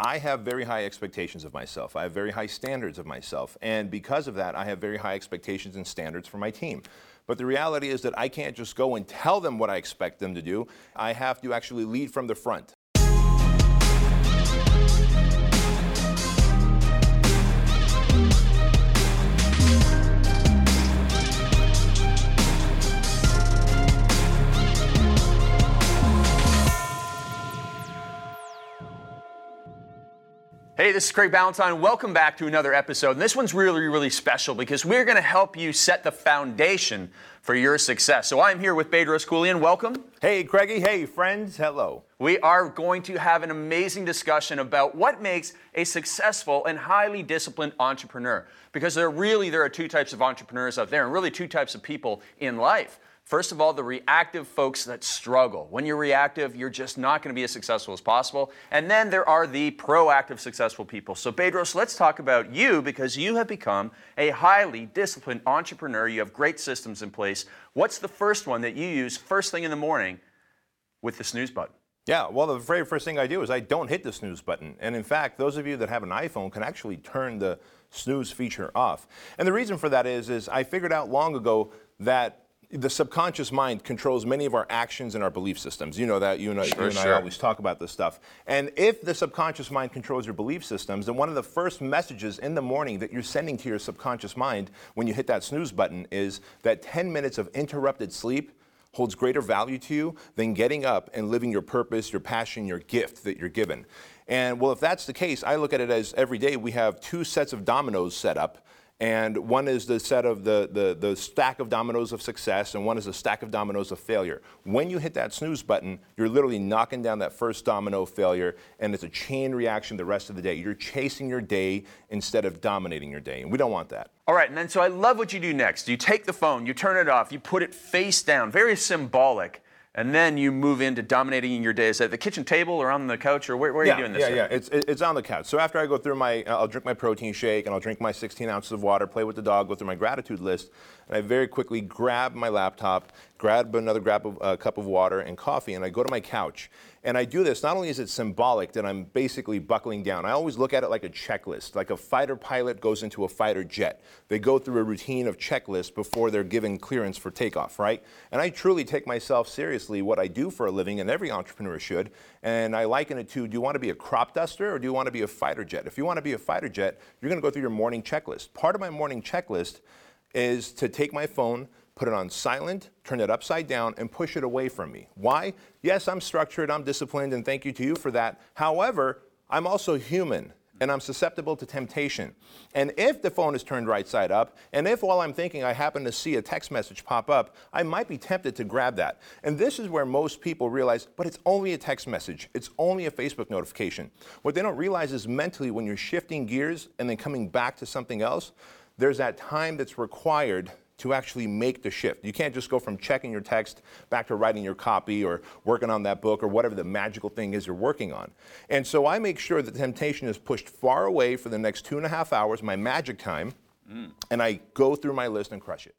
I have very high expectations of myself. I have very high standards of myself. And because of that, I have very high expectations and standards for my team. But the reality is that I can't just go and tell them what I expect them to do. I have to actually lead from the front. Hey, this is Craig Ballantyne. Welcome back to another episode. And this one's really, really special because we're going to help you set the foundation for your success. So I'm here with Bedros Keuilian. Welcome. Hey, Craigie. Hey, friends. Hello. We are going to have an amazing discussion about what makes a successful and highly disciplined entrepreneur. Because there really there are two types of entrepreneurs out there, and really two types of people in life. First of all, the reactive folks that struggle. When you're reactive, you're just not going to be as successful as possible. And then there are the proactive, successful people. So, Bedros, let's talk about you because you have become a highly disciplined entrepreneur. You have great systems in place. What's the first one that you use first thing in the morning with the snooze button? Yeah, well, the very first thing I do is I don't hit the snooze button. And in fact, those of you that have an iPhone can actually turn the snooze feature off. And the reason for that is, is I figured out long ago that the subconscious mind controls many of our actions and our belief systems. You know that. You, know, sure, you and sure. I always talk about this stuff. And if the subconscious mind controls your belief systems, then one of the first messages in the morning that you're sending to your subconscious mind when you hit that snooze button is that 10 minutes of interrupted sleep holds greater value to you than getting up and living your purpose, your passion, your gift that you're given. And well, if that's the case, I look at it as every day we have two sets of dominoes set up and one is the set of the, the, the stack of dominoes of success, and one is a stack of dominoes of failure. When you hit that snooze button, you're literally knocking down that first domino failure, and it's a chain reaction the rest of the day. You're chasing your day instead of dominating your day, and we don't want that. All right, and then so I love what you do next. You take the phone, you turn it off, you put it face down, very symbolic and then you move into dominating your day. Is that the kitchen table or on the couch or where, where yeah, are you doing this? Yeah, yeah, it's, it's on the couch. So after I go through my, I'll drink my protein shake and I'll drink my 16 ounces of water, play with the dog, go through my gratitude list, and I very quickly grab my laptop, grab another grab of, uh, cup of water and coffee, and I go to my couch. And I do this, not only is it symbolic that I'm basically buckling down, I always look at it like a checklist, like a fighter pilot goes into a fighter jet. They go through a routine of checklists before they're given clearance for takeoff, right? And I truly take myself seriously, what I do for a living, and every entrepreneur should. And I liken it to do you want to be a crop duster or do you want to be a fighter jet? If you want to be a fighter jet, you're going to go through your morning checklist. Part of my morning checklist is to take my phone, put it on silent, turn it upside down, and push it away from me. Why? Yes, I'm structured, I'm disciplined, and thank you to you for that. However, I'm also human and I'm susceptible to temptation. And if the phone is turned right side up, and if while I'm thinking I happen to see a text message pop up, I might be tempted to grab that. And this is where most people realize, but it's only a text message, it's only a Facebook notification. What they don't realize is mentally when you're shifting gears and then coming back to something else, there's that time that's required to actually make the shift. You can't just go from checking your text back to writing your copy or working on that book or whatever the magical thing is you're working on. And so I make sure that the temptation is pushed far away for the next two and a half hours, my magic time, mm. and I go through my list and crush it.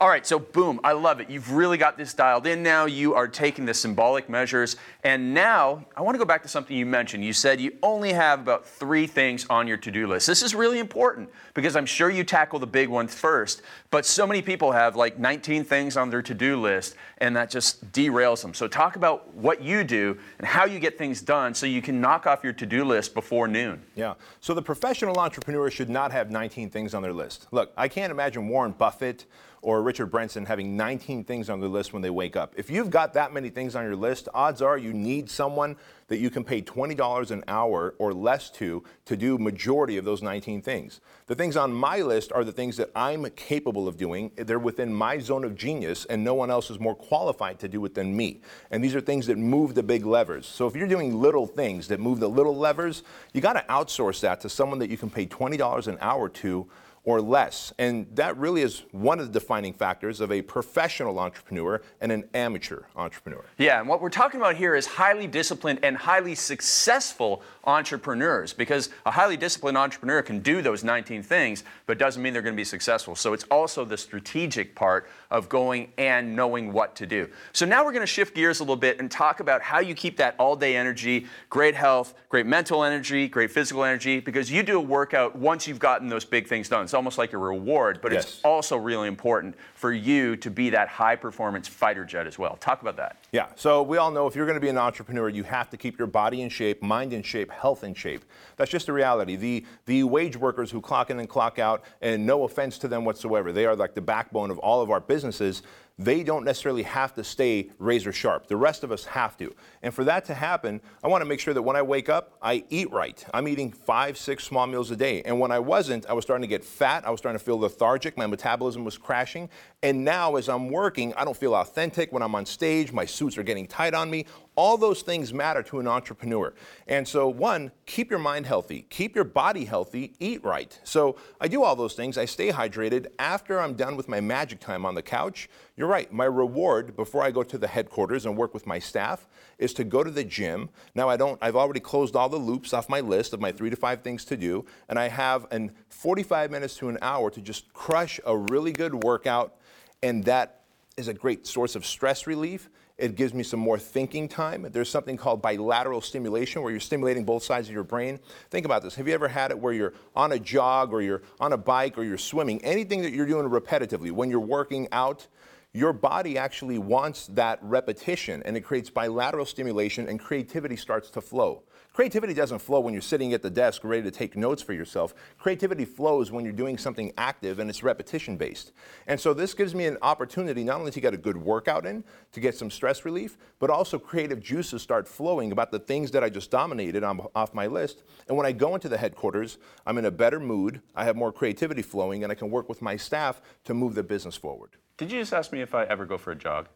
All right, so boom, I love it. You've really got this dialed in now. You are taking the symbolic measures. And now I want to go back to something you mentioned. You said you only have about three things on your to do list. This is really important because I'm sure you tackle the big ones first, but so many people have like 19 things on their to do list, and that just derails them. So talk about what you do and how you get things done so you can knock off your to do list before noon. Yeah, so the professional entrepreneur should not have 19 things on their list. Look, I can't imagine Warren Buffett or Richard Branson having 19 things on their list when they wake up. If you've got that many things on your list, odds are you need someone that you can pay $20 an hour or less to to do majority of those 19 things. The things on my list are the things that I'm capable of doing. They're within my zone of genius and no one else is more qualified to do it than me. And these are things that move the big levers. So if you're doing little things that move the little levers, you got to outsource that to someone that you can pay $20 an hour to or less. And that really is one of the defining factors of a professional entrepreneur and an amateur entrepreneur. Yeah, and what we're talking about here is highly disciplined and highly successful entrepreneurs because a highly disciplined entrepreneur can do those 19 things, but doesn't mean they're going to be successful. So it's also the strategic part of going and knowing what to do. So now we're going to shift gears a little bit and talk about how you keep that all day energy, great health, great mental energy, great physical energy, because you do a workout once you've gotten those big things done. It's almost like a reward, but Yes. it's also really important for you to be that high performance fighter jet as well. Talk about that. Yeah, so we all know if you're going to be an entrepreneur, you have to keep your body in shape, mind in shape, health in shape. That's just the reality. The, the wage workers who clock in and clock out, and no offense to them whatsoever, they are like the backbone of all of our businesses. They don't necessarily have to stay razor sharp. The rest of us have to. And for that to happen, I want to make sure that when I wake up, I eat right. I'm eating five, six small meals a day. And when I wasn't, I was starting to get fat. I was starting to feel lethargic. My metabolism was crashing. And now, as I'm working, I don't feel authentic when I'm on stage. My suits are getting tight on me. All those things matter to an entrepreneur. And so, one, keep your mind healthy, keep your body healthy, eat right. So, I do all those things. I stay hydrated. After I'm done with my magic time on the couch, you're right. My reward before I go to the headquarters and work with my staff is to go to the gym. Now, I don't, I've already closed all the loops off my list of my three to five things to do, and I have an 45 minutes to an hour to just crush a really good workout, and that is a great source of stress relief. It gives me some more thinking time. There's something called bilateral stimulation where you're stimulating both sides of your brain. Think about this. Have you ever had it where you're on a jog or you're on a bike or you're swimming? Anything that you're doing repetitively, when you're working out, your body actually wants that repetition and it creates bilateral stimulation and creativity starts to flow. Creativity doesn't flow when you're sitting at the desk ready to take notes for yourself. Creativity flows when you're doing something active and it's repetition based. And so this gives me an opportunity not only to get a good workout in, to get some stress relief, but also creative juices start flowing about the things that I just dominated on, off my list. And when I go into the headquarters, I'm in a better mood, I have more creativity flowing, and I can work with my staff to move the business forward. Did you just ask me if I ever go for a jog?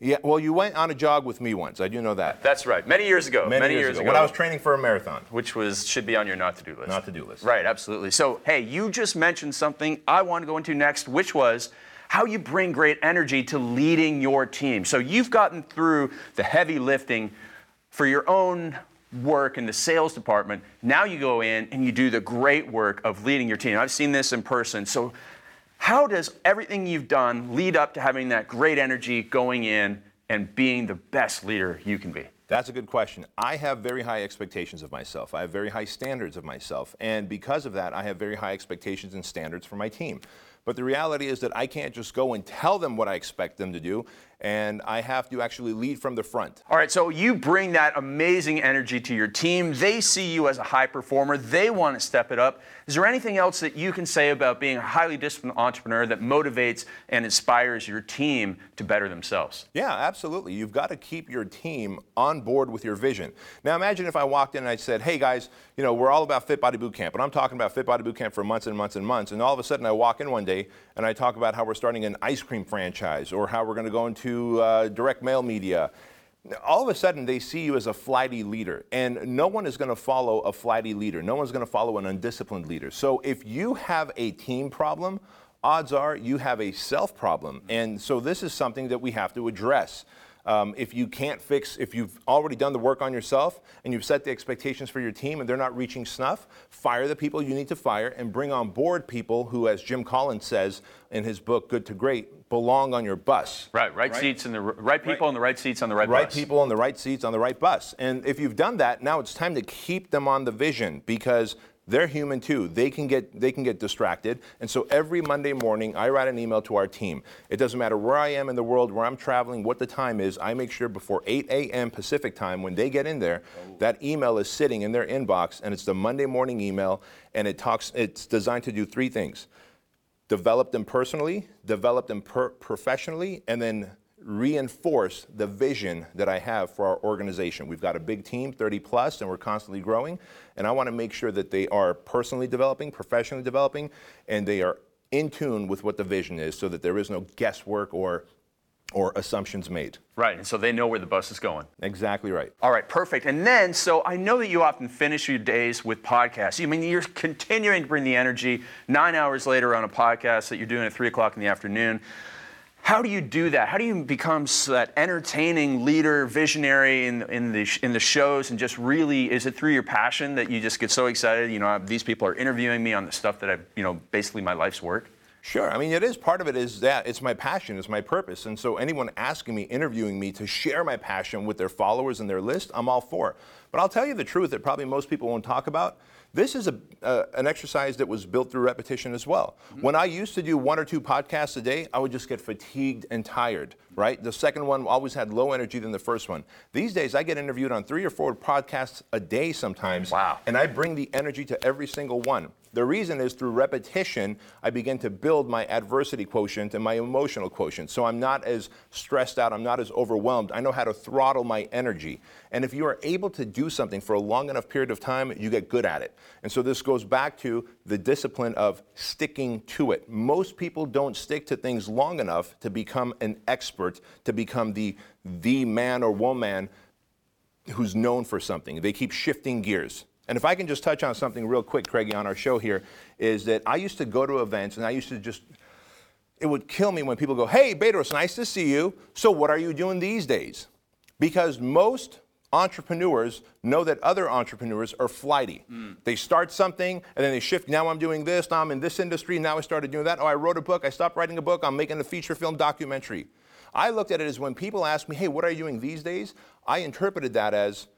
Yeah, well, you went on a jog with me once. I do know that. That's right. Many years ago. Many, years, ago, when I was training for a marathon. which was should be on your not to do list. Not to do list. Right, absolutely. So, hey, you just mentioned something I want to go into next, which was how you bring great energy to leading your team. So, you've gotten through the heavy lifting for your own work in the sales department. Now you go in and you do the great work of leading your team. I've seen this in person. So, how does everything you've done lead up to having that great energy going in and being the best leader you can be? That's a good question. I have very high expectations of myself. I have very high standards of myself. And because of that, I have very high expectations and standards for my team. But the reality is that I can't just go and tell them what I expect them to do, and I have to actually lead from the front. All right, so you bring that amazing energy to your team. They see you as a high performer. They want to step it up. Is there anything else that you can say about being a highly disciplined entrepreneur that motivates and inspires your team to better themselves? Yeah, absolutely. You've got to keep your team on board with your vision. Now, imagine if I walked in and I said, hey guys, you know, we're all about Fit Body Boot Camp, and I'm talking about Fit Body Boot Camp for months and months and months, and all of a sudden I walk in one day and I talk about how we're starting an ice cream franchise or how we're going to go into uh, direct mail media. All of a sudden, they see you as a flighty leader, and no one is going to follow a flighty leader. No one's going to follow an undisciplined leader. So, if you have a team problem, odds are you have a self problem. And so, this is something that we have to address. Um, if you can't fix, if you've already done the work on yourself and you've set the expectations for your team and they're not reaching snuff, fire the people you need to fire and bring on board people who, as Jim Collins says in his book Good to Great, belong on your bus. Right, right, seats in the right people in the right seats on the right, Right bus. Right people on the right seats on the right bus. And if you've done that, now it's time to keep them on the vision because they're human too. They can get they can get distracted. And so every Monday morning I write an email to our team. It doesn't matter where I am in the world, where I'm traveling, what the time is, I make sure before 8 a.m. Pacific time when they get in there, that email is sitting in their inbox and it's the Monday morning email and it talks it's designed to do three things develop them personally, develop them per- professionally, and then reinforce the vision that I have for our organization. We've got a big team, 30 plus, and we're constantly growing. And I want to make sure that they are personally developing, professionally developing, and they are in tune with what the vision is so that there is no guesswork or, or assumptions made. Right, and so they know where the bus is going. Exactly right. All right, perfect. And then, so I know that you often finish your days with podcasts. I mean, you're continuing to bring the energy nine hours later on a podcast that you're doing at three o'clock in the afternoon. How do you do that? How do you become that entertaining leader, visionary in, in, the, in the shows, and just really, is it through your passion that you just get so excited? You know, these people are interviewing me on the stuff that I, you know, basically my life's work. Sure. I mean, it is part of it is that it's my passion, it's my purpose. And so anyone asking me, interviewing me to share my passion with their followers and their list, I'm all for. But I'll tell you the truth that probably most people won't talk about. This is a, uh, an exercise that was built through repetition as well. Mm-hmm. When I used to do one or two podcasts a day, I would just get fatigued and tired, right? The second one always had low energy than the first one. These days, I get interviewed on three or four podcasts a day sometimes. Wow. And I bring the energy to every single one. The reason is through repetition, I begin to build my adversity quotient and my emotional quotient. So I'm not as stressed out, I'm not as overwhelmed. I know how to throttle my energy. And if you are able to do something for a long enough period of time, you get good at it. And so this goes back to the discipline of sticking to it. Most people don't stick to things long enough to become an expert, to become the, the man or woman who's known for something. They keep shifting gears. And if I can just touch on something real quick, Craigie, on our show here, is that I used to go to events and I used to just, it would kill me when people go, Hey, Bedros, nice to see you. So what are you doing these days? Because most entrepreneurs know that other entrepreneurs are flighty. Mm. They start something and then they shift. Now I'm doing this, now I'm in this industry, now I started doing that. Oh, I wrote a book, I stopped writing a book, I'm making a feature film documentary. I looked at it as when people ask me, hey, what are you doing these days? I interpreted that as,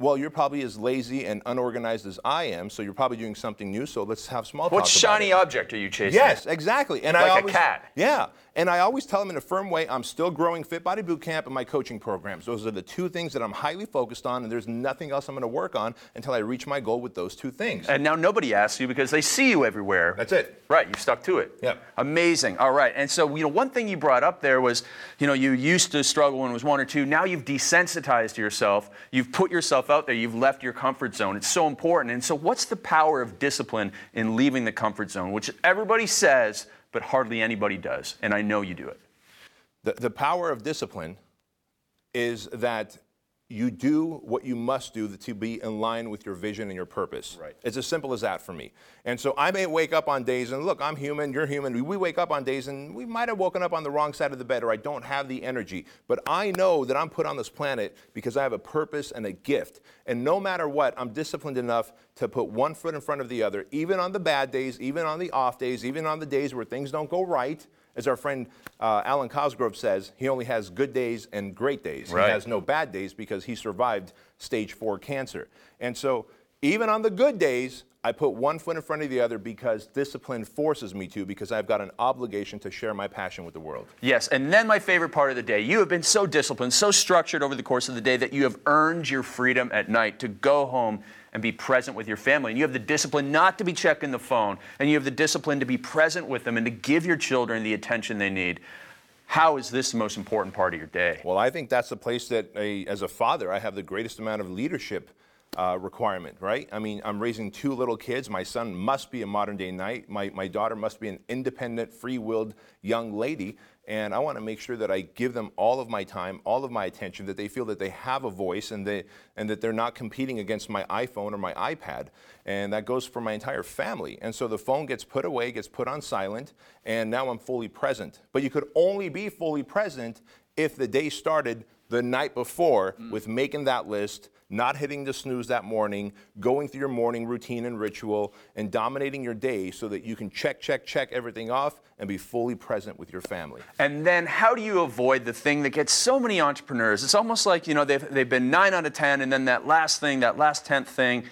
well, you're probably as lazy and unorganized as I am, so you're probably doing something new. So let's have small talk. What shiny object are you chasing? Yes, exactly. And like I always, a cat. Yeah, and I always tell them in a firm way, I'm still growing Fit Body Bootcamp and my coaching programs. Those are the two things that I'm highly focused on, and there's nothing else I'm going to work on until I reach my goal with those two things. And now nobody asks you because they see you everywhere. That's it. Right, you stuck to it. Yeah. Amazing. All right. And so, you know, one thing you brought up there was, you know, you used to struggle when it was one or two. Now you've desensitized yourself. You've put yourself out there. You've left your comfort zone. It's so important. And so, what's the power of discipline in leaving the comfort zone, which everybody says, but hardly anybody does? And I know you do it. The, the power of discipline is that you do what you must do to be in line with your vision and your purpose. Right. It's as simple as that for me. And so I may wake up on days, and look, I'm human, you're human. We wake up on days, and we might have woken up on the wrong side of the bed, or I don't have the energy. But I know that I'm put on this planet because I have a purpose and a gift. And no matter what, I'm disciplined enough to put one foot in front of the other, even on the bad days, even on the off days, even on the days where things don't go right. As our friend uh, Alwyn Cosgrove says, he only has good days and great days. Right. He has no bad days because he survived stage four cancer. And so, even on the good days, I put one foot in front of the other because discipline forces me to, because I've got an obligation to share my passion with the world. Yes, and then my favorite part of the day. You have been so disciplined, so structured over the course of the day that you have earned your freedom at night to go home and be present with your family. And you have the discipline not to be checking the phone, and you have the discipline to be present with them and to give your children the attention they need. How is this the most important part of your day? Well, I think that's the place that, a, as a father, I have the greatest amount of leadership uh, requirement, right? I mean, I'm raising two little kids. My son must be a modern day knight. My, my daughter must be an independent, free willed young lady. And I want to make sure that I give them all of my time, all of my attention, that they feel that they have a voice and, they, and that they're not competing against my iPhone or my iPad. And that goes for my entire family. And so the phone gets put away, gets put on silent, and now I'm fully present. But you could only be fully present if the day started the night before mm. with making that list, not hitting the snooze that morning, going through your morning routine and ritual, and dominating your day so that you can check, check, check everything off and be fully present with your family. And then how do you avoid the thing that gets so many entrepreneurs? It's almost like, you know, they've, they've been nine out of 10, and then that last thing, that last 10th thing,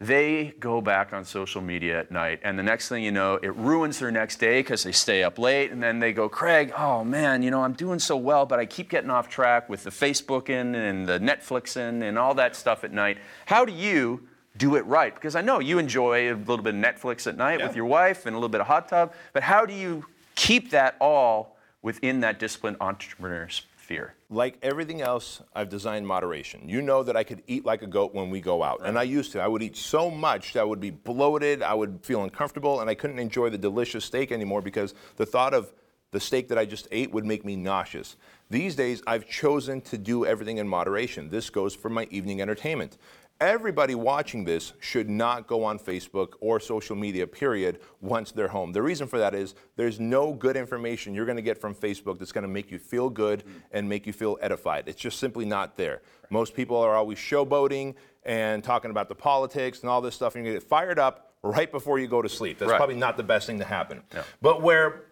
they go back on social media at night and the next thing you know it ruins their next day because they stay up late and then they go craig oh man you know i'm doing so well but i keep getting off track with the facebooking and the netflixing and all that stuff at night how do you do it right because i know you enjoy a little bit of netflix at night yeah. with your wife and a little bit of hot tub but how do you keep that all within that disciplined entrepreneur fear. Like everything else, I've designed moderation. You know that I could eat like a goat when we go out, right. and I used to. I would eat so much that I would be bloated, I would feel uncomfortable, and I couldn't enjoy the delicious steak anymore because the thought of the steak that I just ate would make me nauseous. These days, I've chosen to do everything in moderation. This goes for my evening entertainment. Everybody watching this should not go on Facebook or social media, period, once they're home. The reason for that is there's no good information you're going to get from Facebook that's going to make you feel good and make you feel edified. It's just simply not there. Most people are always showboating and talking about the politics and all this stuff, and you're going to get fired up right before you go to sleep. That's Right. probably not the best thing to happen. But where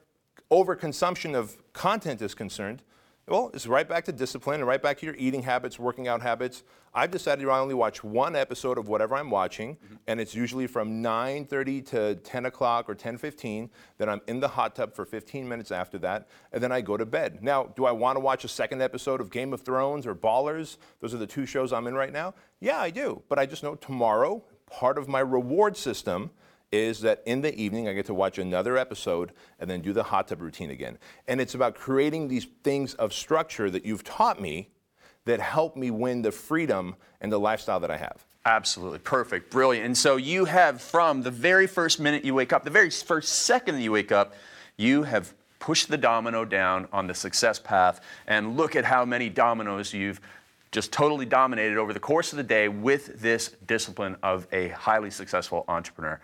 overconsumption of content is concerned, well, it's right back to discipline and right back to your eating habits, working out habits. I've decided I only watch one episode of whatever I'm watching, mm-hmm. and it's usually from 9:30 to 10 o'clock or 10:15. Then I'm in the hot tub for 15 minutes after that, and then I go to bed. Now, do I want to watch a second episode of Game of Thrones or Ballers? Those are the two shows I'm in right now. Yeah, I do, but I just know tomorrow part of my reward system is that in the evening I get to watch another episode and then do the hot tub routine again. And it's about creating these things of structure that you've taught me that help me win the freedom and the lifestyle that I have. Absolutely. Perfect. Brilliant. And so you have, from the very first minute you wake up, the very first second that you wake up, you have pushed the domino down on the success path. And look at how many dominoes you've just totally dominated over the course of the day with this discipline of a highly successful entrepreneur.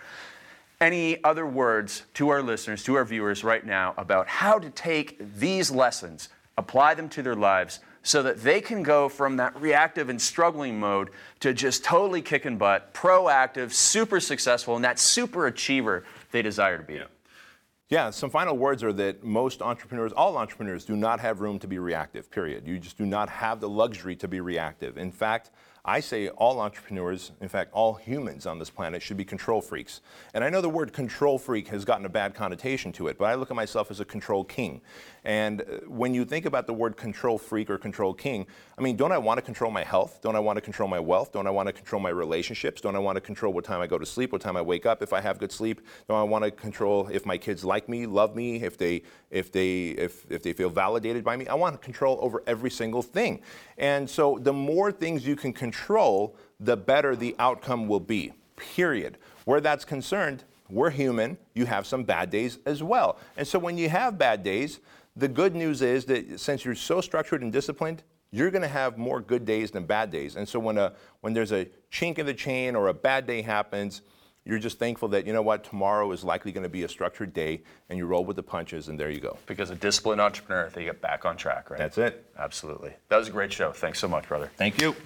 Any other words to our listeners, to our viewers right now about how to take these lessons, apply them to their lives, so that they can go from that reactive and struggling mode to just totally kicking butt, proactive, super successful, and that super achiever they desire to be? Yeah, some final words are that most entrepreneurs, all entrepreneurs, do not have room to be reactive, period. You just do not have the luxury to be reactive. In fact, I say all entrepreneurs, in fact, all humans on this planet should be control freaks. And I know the word control freak has gotten a bad connotation to it, but I look at myself as a control king. And uh, when you think about the word control freak or control king, I mean, don't I want to control my health? Don't I want to control my wealth? Don't I want to control my relationships? Don't I want to control what time I go to sleep, what time I wake up if I have good sleep? Don't I want to control if my kids like me, love me, if they if they if, if they feel validated by me? I want control over every single thing. And so the more things you can control, the better the outcome will be. Period. Where that's concerned, we're human. You have some bad days as well. And so when you have bad days, the good news is that since you're so structured and disciplined, you're going to have more good days than bad days. And so when a when there's a chink in the chain or a bad day happens, you're just thankful that you know what tomorrow is likely going to be a structured day, and you roll with the punches, and there you go. Because a disciplined entrepreneur, they get back on track, right? That's it. Absolutely. That was a great show. Thanks so much, brother. Thank you.